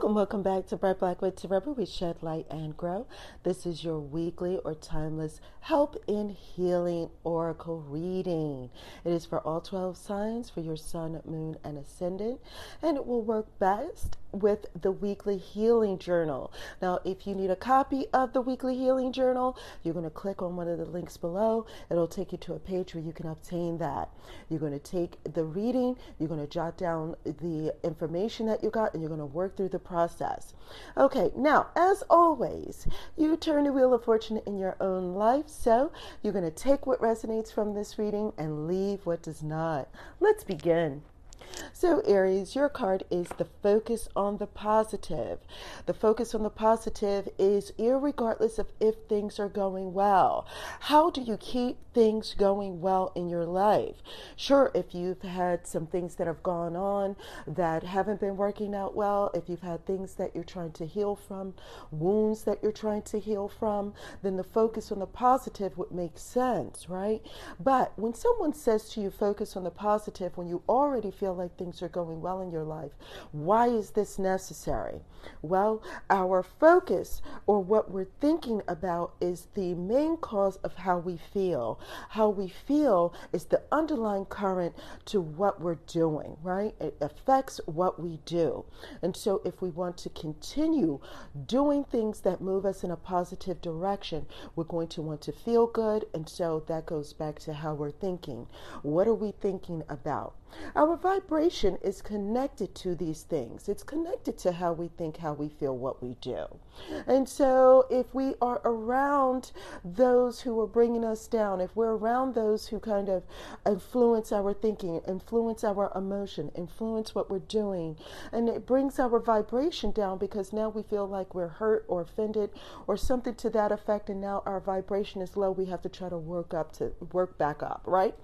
Welcome, welcome back to Bright Blackwood with Tarot, we shed light and grow. This is your weekly or timeless help in healing oracle reading. It is for all 12 signs for your sun, moon, and ascendant, and it will work best with the weekly healing journal. Now, if you need a copy of the weekly healing journal, you're going to click on one of the links below. It'll take you to a page where you can obtain that. You're going to take the reading, you're going to jot down the information that you got, and you're going to work through the process. Okay, now, as always, you turn the wheel of fortune in your own life. So you're going to take what resonates from this reading and leave what does not. Let's begin. So, Aries, your card is the focus on the positive. The focus on the positive is regardless of if things are going well. How do you keep things going well in your life? Sure, if you've had some things that have gone on that haven't been working out well, if you've had things that you're trying to heal from, wounds that you're trying to heal from, then the focus on the positive would make sense, right? But when someone says to you, focus on the positive, when you already feel like things are going well in your life. Why is this necessary? Well, our focus or what we're thinking about is the main cause of how we feel. How we feel is the underlying current to what we're doing, right? It affects what we do. And so, if we want to continue doing things that move us in a positive direction, we're going to want to feel good. And so, that goes back to how we're thinking. What are we thinking about? Our vibration is connected to these things. It's connected to how we think, how we feel, what we do. And so, if we are around those who are bringing us down, if we're around those who kind of influence our thinking, influence our emotion, influence what we're doing, and it brings our vibration down because now we feel like we're hurt or offended or something to that effect, and now our vibration is low, we have to try to work up to work back up, right?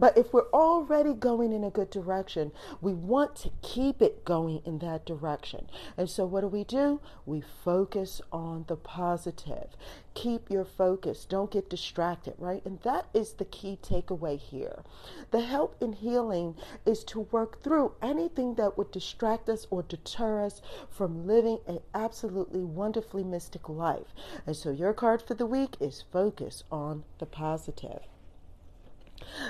But if we're already going in a good direction. We want to keep it going in that direction. And so, what do we do? We focus on the positive. Keep your focus. Don't get distracted, right? And that is the key takeaway here. The help in healing is to work through anything that would distract us or deter us from living an absolutely wonderfully mystic life. And so, your card for the week is focus on the positive.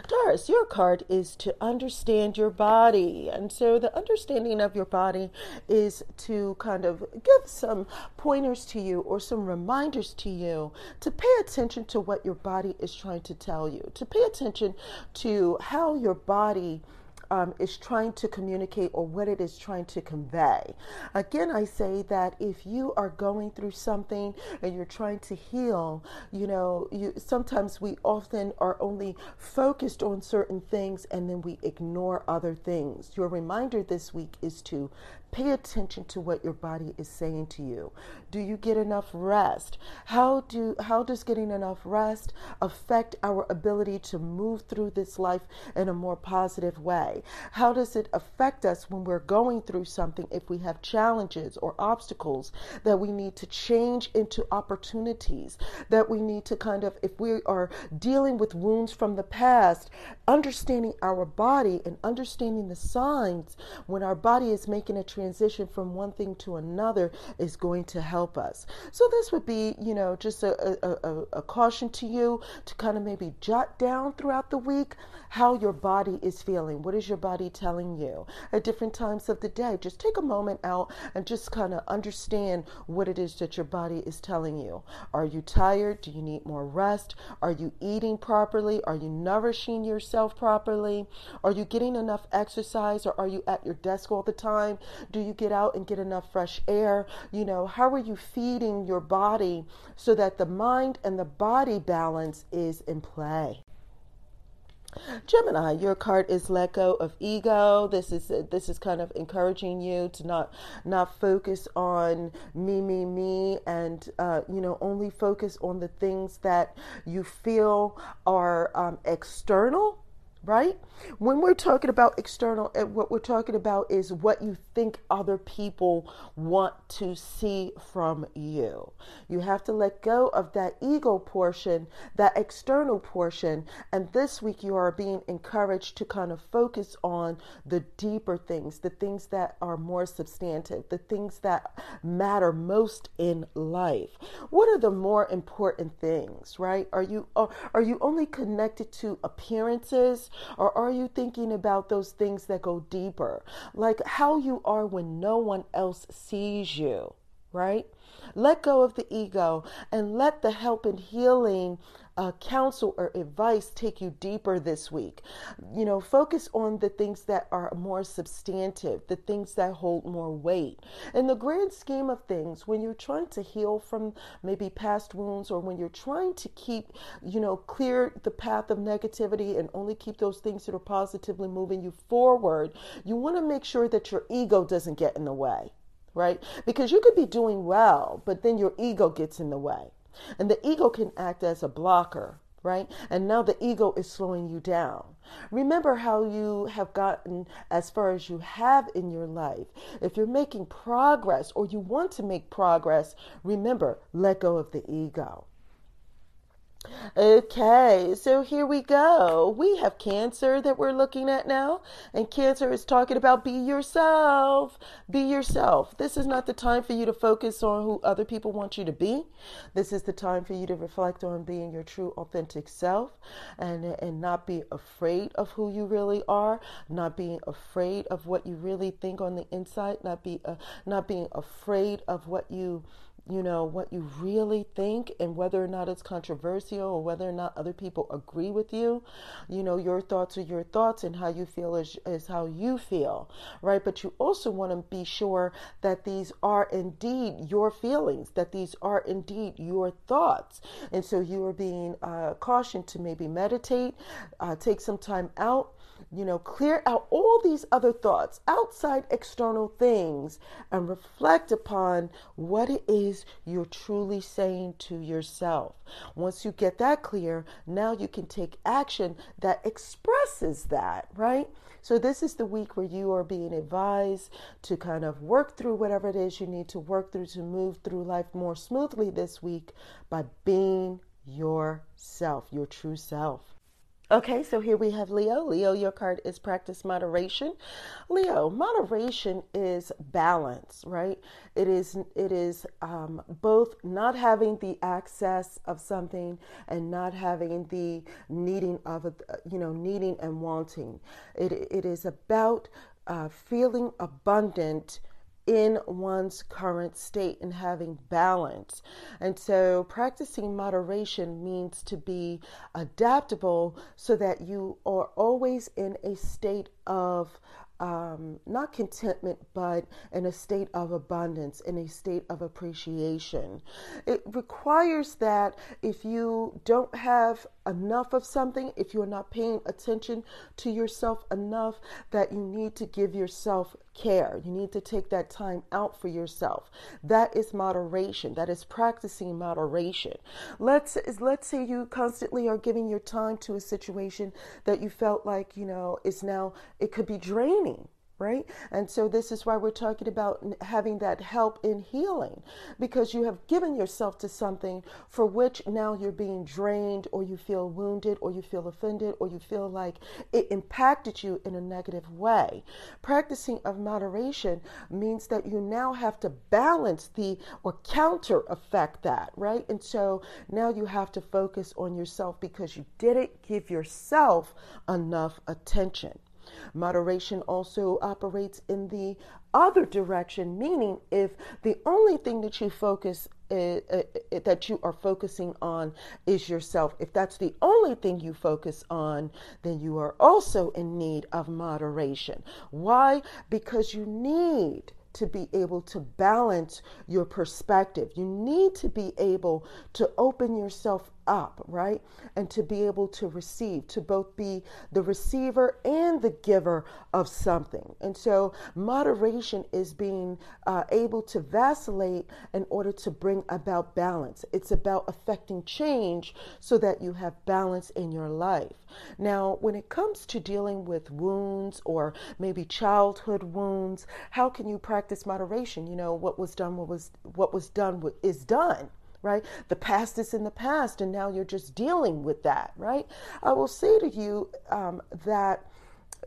Taurus, your card is to understand your body. And so the understanding of your body is to kind of give some pointers to you or some reminders to you to pay attention to what your body is trying to tell you, to pay attention to how your body um, is trying to communicate or what it is trying to convey. Again, I say that if you are going through something and you're trying to heal, you know, you sometimes we often are only focused on certain things and then we ignore other things. Your reminder this week is to Pay attention to what your body is saying to you. Do you get enough rest? How do how does getting enough rest affect our ability to move through this life in a more positive way? How does it affect us when we're going through something if we have challenges or obstacles that we need to change into opportunities that we need to kind of if we are dealing with wounds from the past, understanding our body and understanding the signs when our body is making a transition from one thing to another is going to help us. So this would be, you know, just a, a, a, a caution to you to kind of maybe jot down throughout the week how your body is feeling. What is your body telling you at different times of the day? Just take a moment out and just kind of understand what it is that your body is telling you. Are you tired? Do you need more rest? Are you eating properly? Are you nourishing yourself properly? Are you getting enough exercise or are you at your desk all the time? Do you get out and get enough fresh air? You know, how are you feeding your body so that the mind and the body balance is in play? Gemini, your card is let go of ego. This is this is kind of encouraging you to not not focus on me, me, me, and uh, you know only focus on the things that you feel are um, external right? When we're talking about external, eh, what we're talking about is what you think other people want to see from you. You have to let go of that ego portion, that external portion. And this week, you are being encouraged to kind of focus on the deeper things, the things that are more substantive, the things that matter most in life. What are the more important things, right? Are you are, are you only connected to appearances? Or are you thinking about those things that go deeper? Like how you are when no one else sees you, right? Let go of the ego and let the help and healing uh, counsel or advice take you deeper this week. You know, focus on the things that are more substantive, the things that hold more weight. In the grand scheme of things, when you're trying to heal from maybe past wounds or when you're trying to keep, you know, clear the path of negativity and only keep those things that are positively moving you forward, you want to make sure that your ego doesn't get in the way right? Because you could be doing well, but then your ego gets in the way. And the ego can act as a blocker, right? And now the ego is slowing you down. Remember how you have gotten as far as you have in your life. If you're making progress or you want to make progress, remember, let go of the ego. Okay, so here we go. We have Cancer that we're looking at now, and Cancer is talking about be yourself. Be yourself. This is not the time for you to focus on who other people want you to be. This is the time for you to reflect on being your true, authentic self and, and not be afraid of who you really are, not being afraid of what you really think on the inside, not, be, uh, not being afraid of what you you know, what you really think and whether or not it's controversial or whether or not other people agree with you. You know, your thoughts are your thoughts and how you feel is, is how you feel, right? But you also want to be sure that these are indeed your feelings, that these are indeed your thoughts. And so you are being uh, cautioned to maybe meditate, uh, take some time out you know, clear out all these other thoughts, outside external things, and reflect upon what it is you're truly saying to yourself. Once you get that clear, now you can take action that expresses that, right? So, this is the week where you are being advised to kind of work through whatever it is you need to work through to move through life more smoothly this week by being yourself, your true self. Okay, so here we have Leo. Leo, your card is practice moderation. Leo, moderation is balance, right? It is it is um, both not having the access of something and not having the needing of it, you know, needing and wanting. It it is about uh, feeling abundant in one's current state and having balance. And so, practicing moderation means to be adaptable so that you are always in a state of um, not contentment, but in a state of abundance, in a state of appreciation. It requires that if you don't have enough of something, if you're not paying attention to yourself enough, that you need to give yourself care. You need to take that time out for yourself. That is moderation. That is practicing moderation. Let's let's say you constantly are giving your time to a situation that you felt like, you know, is now it could be draining right? And so this is why we're talking about having that help in healing because you have given yourself to something for which now you're being drained or you feel wounded or you feel offended or you feel like it impacted you in a negative way. Practicing of moderation means that you now have to balance the or counter effect that, right? And so now you have to focus on yourself because you didn't give yourself enough attention. Moderation also operates in the other direction, meaning if the only thing that you focus uh, uh, that you are focusing on is yourself. If that's the only thing you focus on, then you are also in need of moderation. Why? Because you need to be able to balance your perspective. You need to be able to open yourself up, right? And to be able to receive, to both be the receiver and the giver of something. And so moderation is being uh, able to vacillate in order to bring about balance. It's about affecting change so that you have balance in your life. Now, when it comes to dealing with wounds or maybe childhood wounds, how can you practice moderation? You know, what was done, what was what was done is done right? The past is in the past, and now you're just dealing with that, right? I will say to you um, that,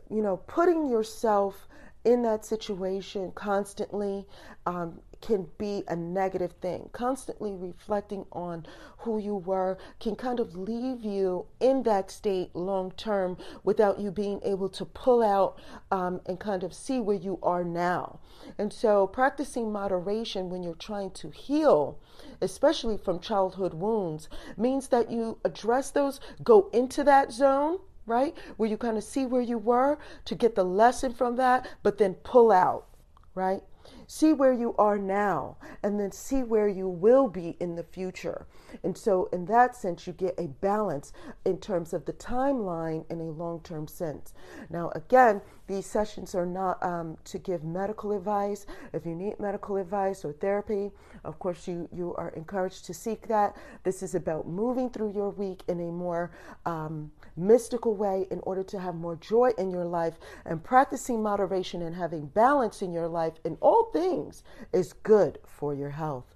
you know, putting yourself in that situation constantly um, can be a negative thing. Constantly reflecting on who you were can kind of leave you in that state long term without you being able to pull out um, and kind of see where you are now. And so, practicing moderation when you're trying to heal, especially from childhood wounds, means that you address those, go into that zone right? Where you kind of see where you were to get the lesson from that, but then pull out, right? See where you are now and then see where you will be in the future. And so, in that sense, you get a balance in terms of the timeline in a long term sense. Now, again, these sessions are not um, to give medical advice. If you need medical advice or therapy, of course, you, you are encouraged to seek that. This is about moving through your week in a more um, mystical way in order to have more joy in your life and practicing moderation and having balance in your life in all things is good for your health.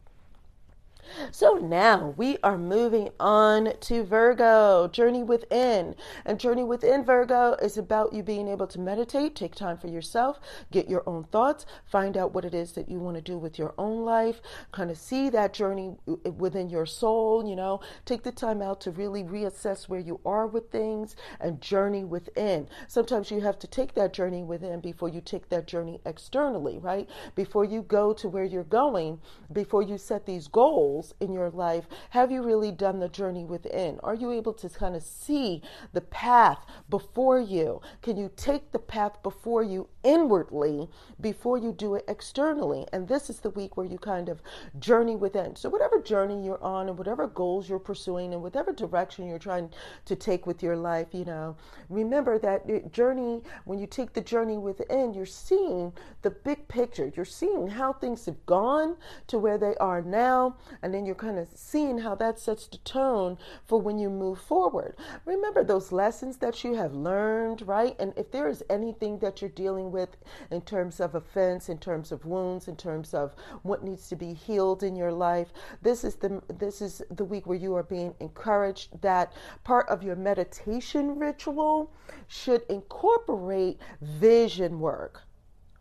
So now we are moving on to Virgo, Journey Within. And Journey Within Virgo is about you being able to meditate, take time for yourself, get your own thoughts, find out what it is that you want to do with your own life, kind of see that journey within your soul, you know, take the time out to really reassess where you are with things and journey within. Sometimes you have to take that journey within before you take that journey externally, right? Before you go to where you're going, before you set these goals goals in your life, have you really done the journey within? Are you able to kind of see the path before you? Can you take the path before you inwardly before you do it externally? And this is the week where you kind of journey within. So, whatever journey you're on and whatever goals you're pursuing and whatever direction you're trying to take with your life, you know, remember that journey, when you take the journey within, you're seeing the big picture. You're seeing how things have gone to where they are now and then you're kind of seeing how that sets the tone for when you move forward. Remember those lessons that you have learned, right? And if there is anything that you're dealing with in terms of offense, in terms of wounds, in terms of what needs to be healed in your life, this is the this is the week where you are being encouraged that part of your meditation ritual should incorporate vision work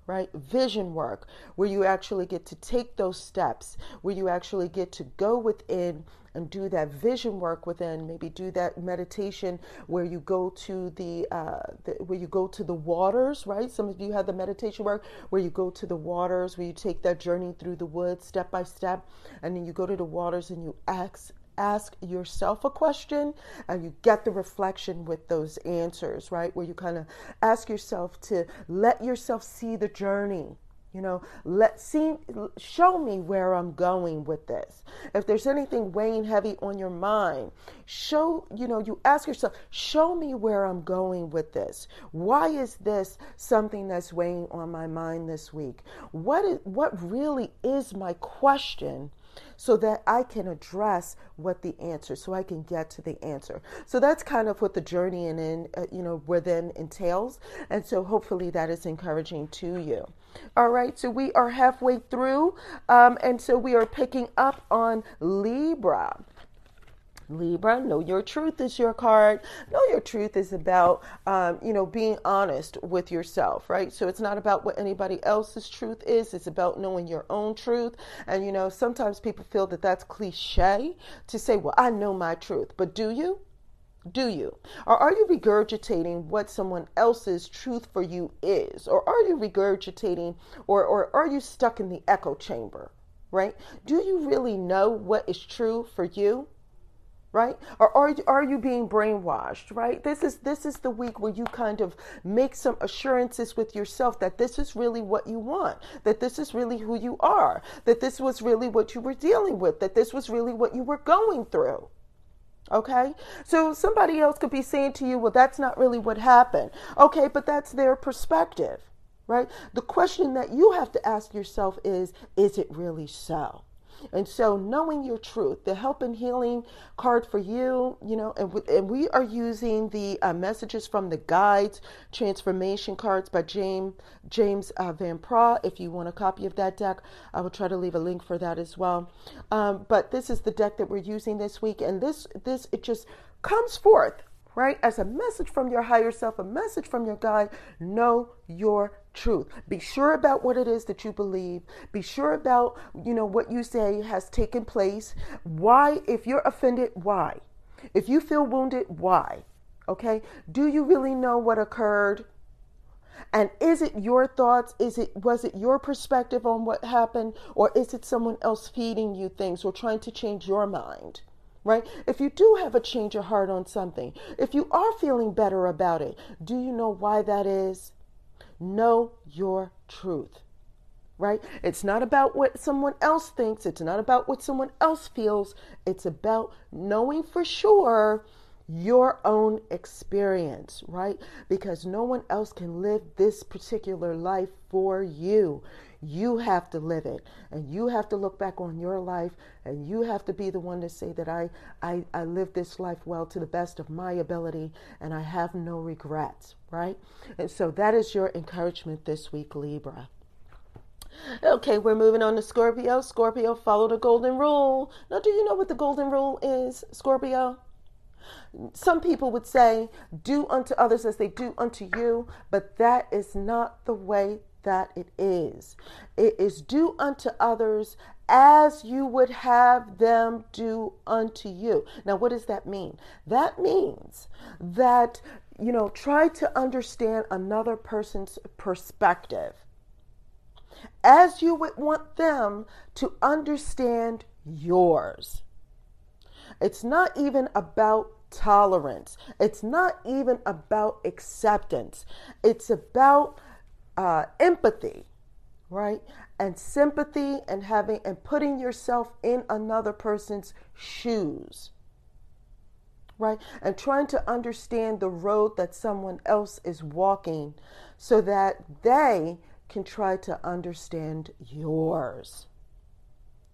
right? Vision work, where you actually get to take those steps, where you actually get to go within and do that vision work within. Maybe do that meditation where you go to the, uh, the, where you go to the waters, right? Some of you have the meditation work where you go to the waters, where you take that journey through the woods step by step, and then you go to the waters and you ask ask yourself a question and you get the reflection with those answers, right? Where you kind of ask yourself to let yourself see the journey. You know, let see show me where I'm going with this. If there's anything weighing heavy on your mind, show, you know, you ask yourself, show me where I'm going with this. Why is this something that's weighing on my mind this week? What is what really is my question? So that I can address what the answer, so I can get to the answer. So that's kind of what the journey and in, uh, you know, within entails. And so hopefully that is encouraging to you. All right, so we are halfway through, um, and so we are picking up on Libra. Libra, know your truth is your card. Know your truth is about, um, you know, being honest with yourself, right? So it's not about what anybody else's truth is. It's about knowing your own truth. And, you know, sometimes people feel that that's cliche to say, well, I know my truth. But do you? Do you? Or are you regurgitating what someone else's truth for you is? Or are you regurgitating, or, or are you stuck in the echo chamber, right? Do you really know what is true for you? Right or are you, are you being brainwashed right this is this is the week where you kind of make some assurances with yourself that this is really what you want that this is really who you are that this was really what you were dealing with that this was really what you were going through Okay? So somebody else could be saying to you, well, that's not really what happened. Okay, but that's their perspective, right? The question that you have to ask yourself is, is it really so? And so, knowing your truth, the help and healing card for you, you know, and, and we are using the uh, messages from the guides, transformation cards by James James uh, Van Praagh. If you want a copy of that deck, I will try to leave a link for that as well. Um, but this is the deck that we're using this week, and this this it just comes forth right? As a message from your higher self, a message from your guide, know your truth. Be sure about what it is that you believe. Be sure about, you know, what you say has taken place. Why, if you're offended, why? If you feel wounded, why? Okay? Do you really know what occurred? And is it your thoughts? Is it was it your perspective on what happened or is it someone else feeding you things or trying to change your mind? right? If you do have a change of heart on something, if you are feeling better about it, do you know why that is? Know your truth, right? It's not about what someone else thinks, it's not about what someone else feels, it's about knowing for sure your own experience, right? Because no one else can live this particular life for you. You have to live it. And you have to look back on your life and you have to be the one to say that I, I, I live this life well to the best of my ability and I have no regrets, right? And so that is your encouragement this week, Libra. Okay, we're moving on to Scorpio. Scorpio, follow the golden rule. Now, do you know what the golden rule is, Scorpio? Some people would say, do unto others as they do unto you, but that is not the way that it is. It is do unto others as you would have them do unto you. Now, what does that mean? That means that, you know, try to understand another person's perspective as you would want them to understand yours. It's not even about tolerance, it's not even about acceptance, it's about uh, empathy, right? And sympathy and having and putting yourself in another person's shoes, right? And trying to understand the road that someone else is walking so that they can try to understand yours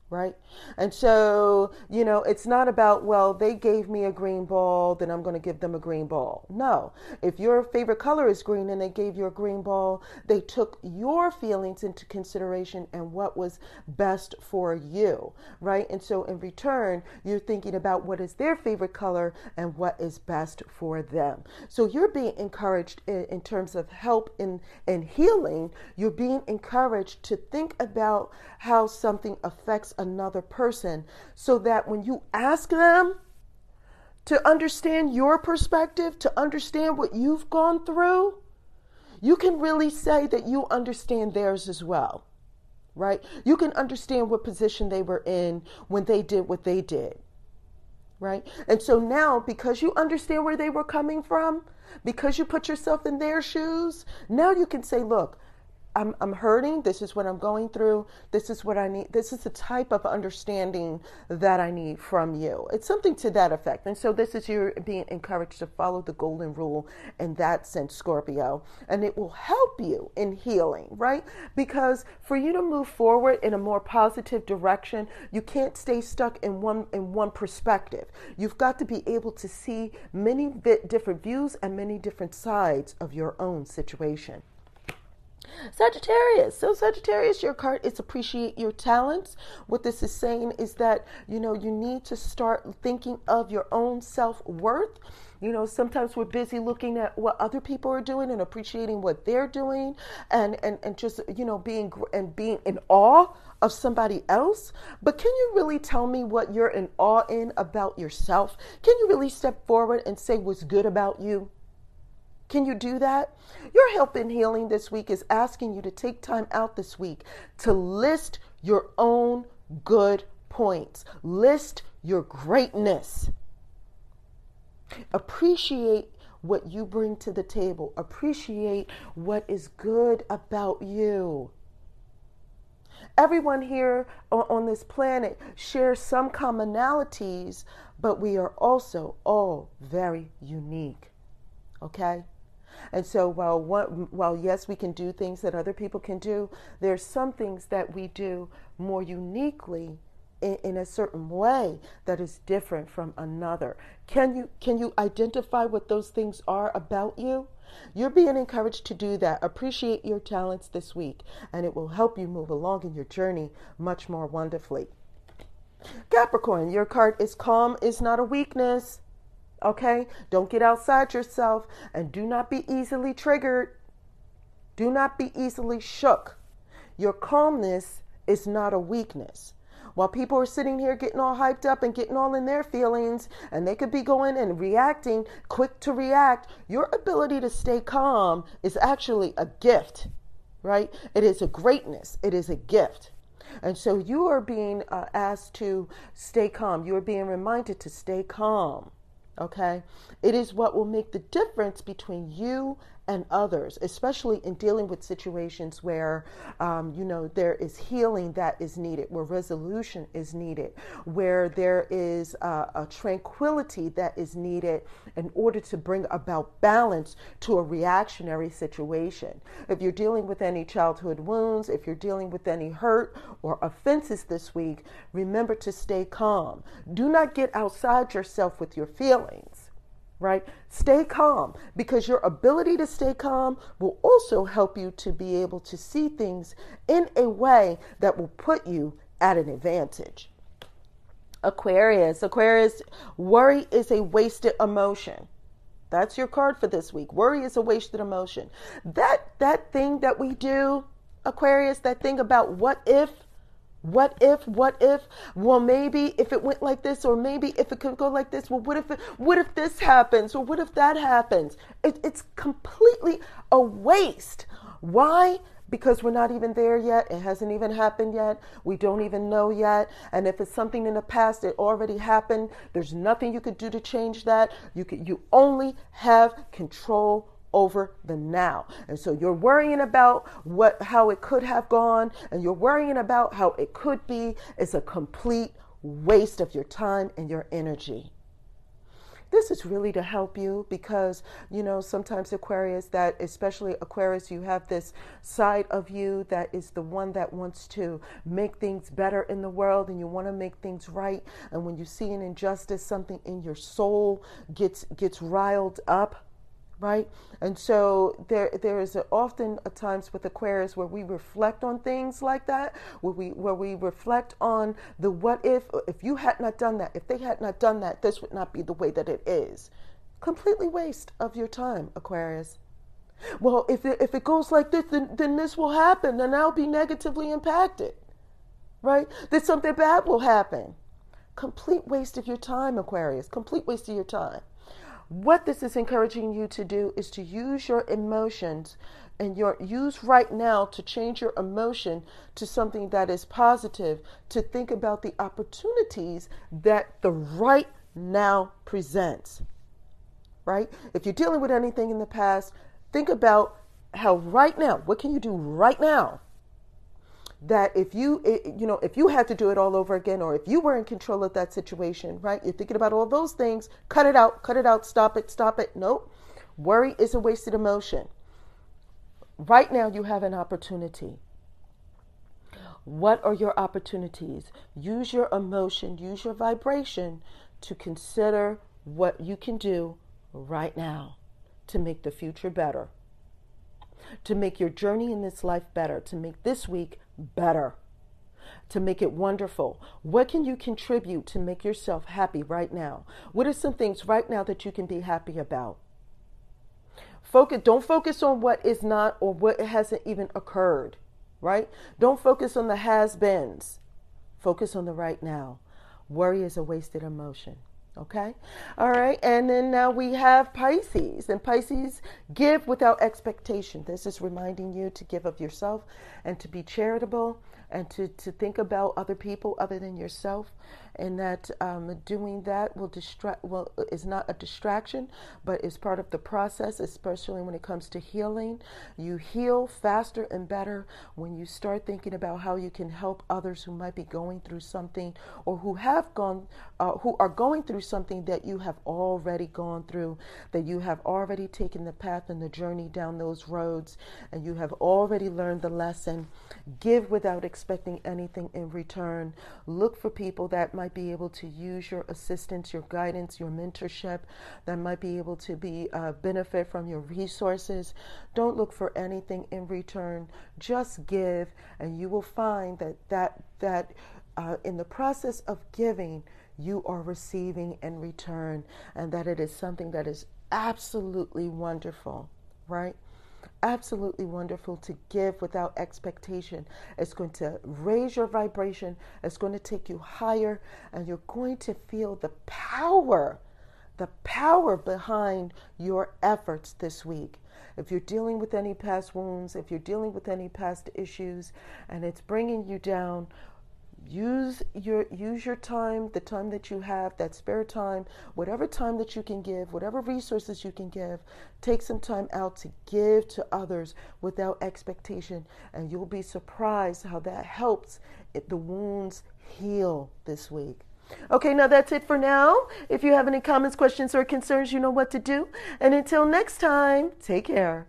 right? And so, you know, it's not about, well, they gave me a green ball, then I'm going to give them a green ball. No. If your favorite color is green and they gave you a green ball, they took your feelings into consideration and what was best for you, right? And so in return, you're thinking about what is their favorite color and what is best for them. So you're being encouraged in, in terms of help in, in healing, you're being encouraged to think about how something affects another person so that when you ask them to understand your perspective, to understand what you've gone through, you can really say that you understand theirs as well, right? You can understand what position they were in when they did what they did, right? And so now, because you understand where they were coming from, because you put yourself in their shoes, now you can say, look, I'm, I'm hurting. This is what I'm going through. This is what I need. This is the type of understanding that I need from you. It's something to that effect. And so this is you being encouraged to follow the golden rule in that sense, Scorpio. And it will help you in healing, right? Because for you to move forward in a more positive direction, you can't stay stuck in one in one perspective. You've got to be able to see many different views and many different sides of your own situation. Sagittarius. So Sagittarius, your card is appreciate your talents. What this is saying is that, you know, you need to start thinking of your own self-worth. You know, sometimes we're busy looking at what other people are doing and appreciating what they're doing and and and just, you know, being and being in awe of somebody else. But can you really tell me what you're in awe in about yourself? Can you really step forward and say what's good about you? Can you do that? Your help in healing this week is asking you to take time out this week to list your own good points, list your greatness. Appreciate what you bring to the table, appreciate what is good about you. Everyone here on this planet shares some commonalities, but we are also all very unique. Okay? And so while one, while yes, we can do things that other people can do, there's some things that we do more uniquely in, in, a certain way that is different from another. Can you can you identify what those things are about you? You're being encouraged to do that. Appreciate your talents this week, and it will help you move along in your journey much more wonderfully. Capricorn, your card is calm is not a weakness. Okay? Don't get outside yourself and do not be easily triggered. Do not be easily shook. Your calmness is not a weakness. While people are sitting here getting all hyped up and getting all in their feelings, and they could be going and reacting, quick to react, your ability to stay calm is actually a gift, right? It is a greatness, it is a gift. And so you are being uh, asked to stay calm. You are being reminded to stay calm. Okay? It is what will make the difference between you and others, especially in dealing with situations where, um, you know, there is healing that is needed, where resolution is needed, where there is a tranquility that is needed in order to bring about balance to a reactionary situation. If you're dealing with any childhood wounds, if you're dealing with any hurt or offenses this week, remember to stay calm. Do not get outside yourself with your feelings right? Stay calm because your ability to stay calm will also help you to be able to see things in a way that will put you at an advantage. Aquarius, Aquarius, worry is a wasted emotion. That's your card for this week. Worry is a wasted emotion. That that thing that we do, Aquarius, that thing about what if what if, what if, well, maybe if it went like this, or maybe if it could go like this, well, what if, it, what if this happens, or what if that happens? It, it's completely a waste. Why? Because we're not even there yet. It hasn't even happened yet. We don't even know yet. And if it's something in the past, it already happened. There's nothing you could do to change that. You could, you only have control over the now. And so you're worrying about what how it could have gone and you're worrying about how it could be is a complete waste of your time and your energy. This is really to help you because, you know, sometimes Aquarius, that especially Aquarius, you have this side of you that is the one that wants to make things better in the world and you want to make things right. And when you see an injustice, something in your soul gets gets riled up right? And so there there is often a times with Aquarius where we reflect on things like that, where we where we reflect on the what if if you had not done that, if they had not done that, this would not be the way that it is. Completely waste of your time, Aquarius. Well, if it, if it goes like this, then, then this will happen, and I'll be negatively impacted, right? Then something bad will happen. Complete waste of your time, Aquarius. Complete waste of your time. What this is encouraging you to do is to use your emotions and your use right now to change your emotion to something that is positive, to think about the opportunities that the right now presents. Right? If you're dealing with anything in the past, think about how right now, what can you do right now that if you eh, eh, you know if you had to do it all over again or if you were in control of that situation right you're thinking about all those things cut it out cut it out stop it stop it. Nope. Worry is a wasted emotion. Right now you have an opportunity. What are your opportunities? Use your emotion use your vibration to consider what you can do right now to make the future better to make your journey in this life better to make this week better, to make it wonderful. What can you contribute to make yourself happy right now? What are some things right now that you can be happy about? Focus, don't focus on what is not or what hasn't even occurred, right? Don't focus on the has beens. Focus on the right now. Worry is a wasted emotion. Okay. All right. And then now we have Pisces. And Pisces give without expectation. This is reminding you to give of yourself and to be charitable. and to, to think about other people other than yourself and that um, doing that will distract well is not a distraction but is part of the process especially when it comes to healing. You heal faster and better when you start thinking about how you can help others who might be going through something or who have gone uh, who are going through something that you have already gone through that you have already taken the path and the journey down those roads and you have already learned the lesson. Give without expecting anything in return. Look for people that might be able to use your assistance, your guidance, your mentorship, that might be able to be uh, benefit from your resources. Don't look for anything in return. Just give, and you will find that that that uh, in the process of giving, you are receiving in return, and that it is something that is absolutely wonderful, right? Absolutely wonderful to give without expectation. It's going to raise your vibration, it's going to take you higher, and you're going to feel the power, the power behind your efforts this week. If you're dealing with any past wounds, if you're dealing with any past issues, and it's bringing you down, use your use your time the time that you have that spare time whatever time that you can give whatever resources you can give take some time out to give to others without expectation and you'll be surprised how that helps the wounds heal this week Okay, now that's it for now. If you have any comments, questions, or concerns, you know what to do. And until next time, take care.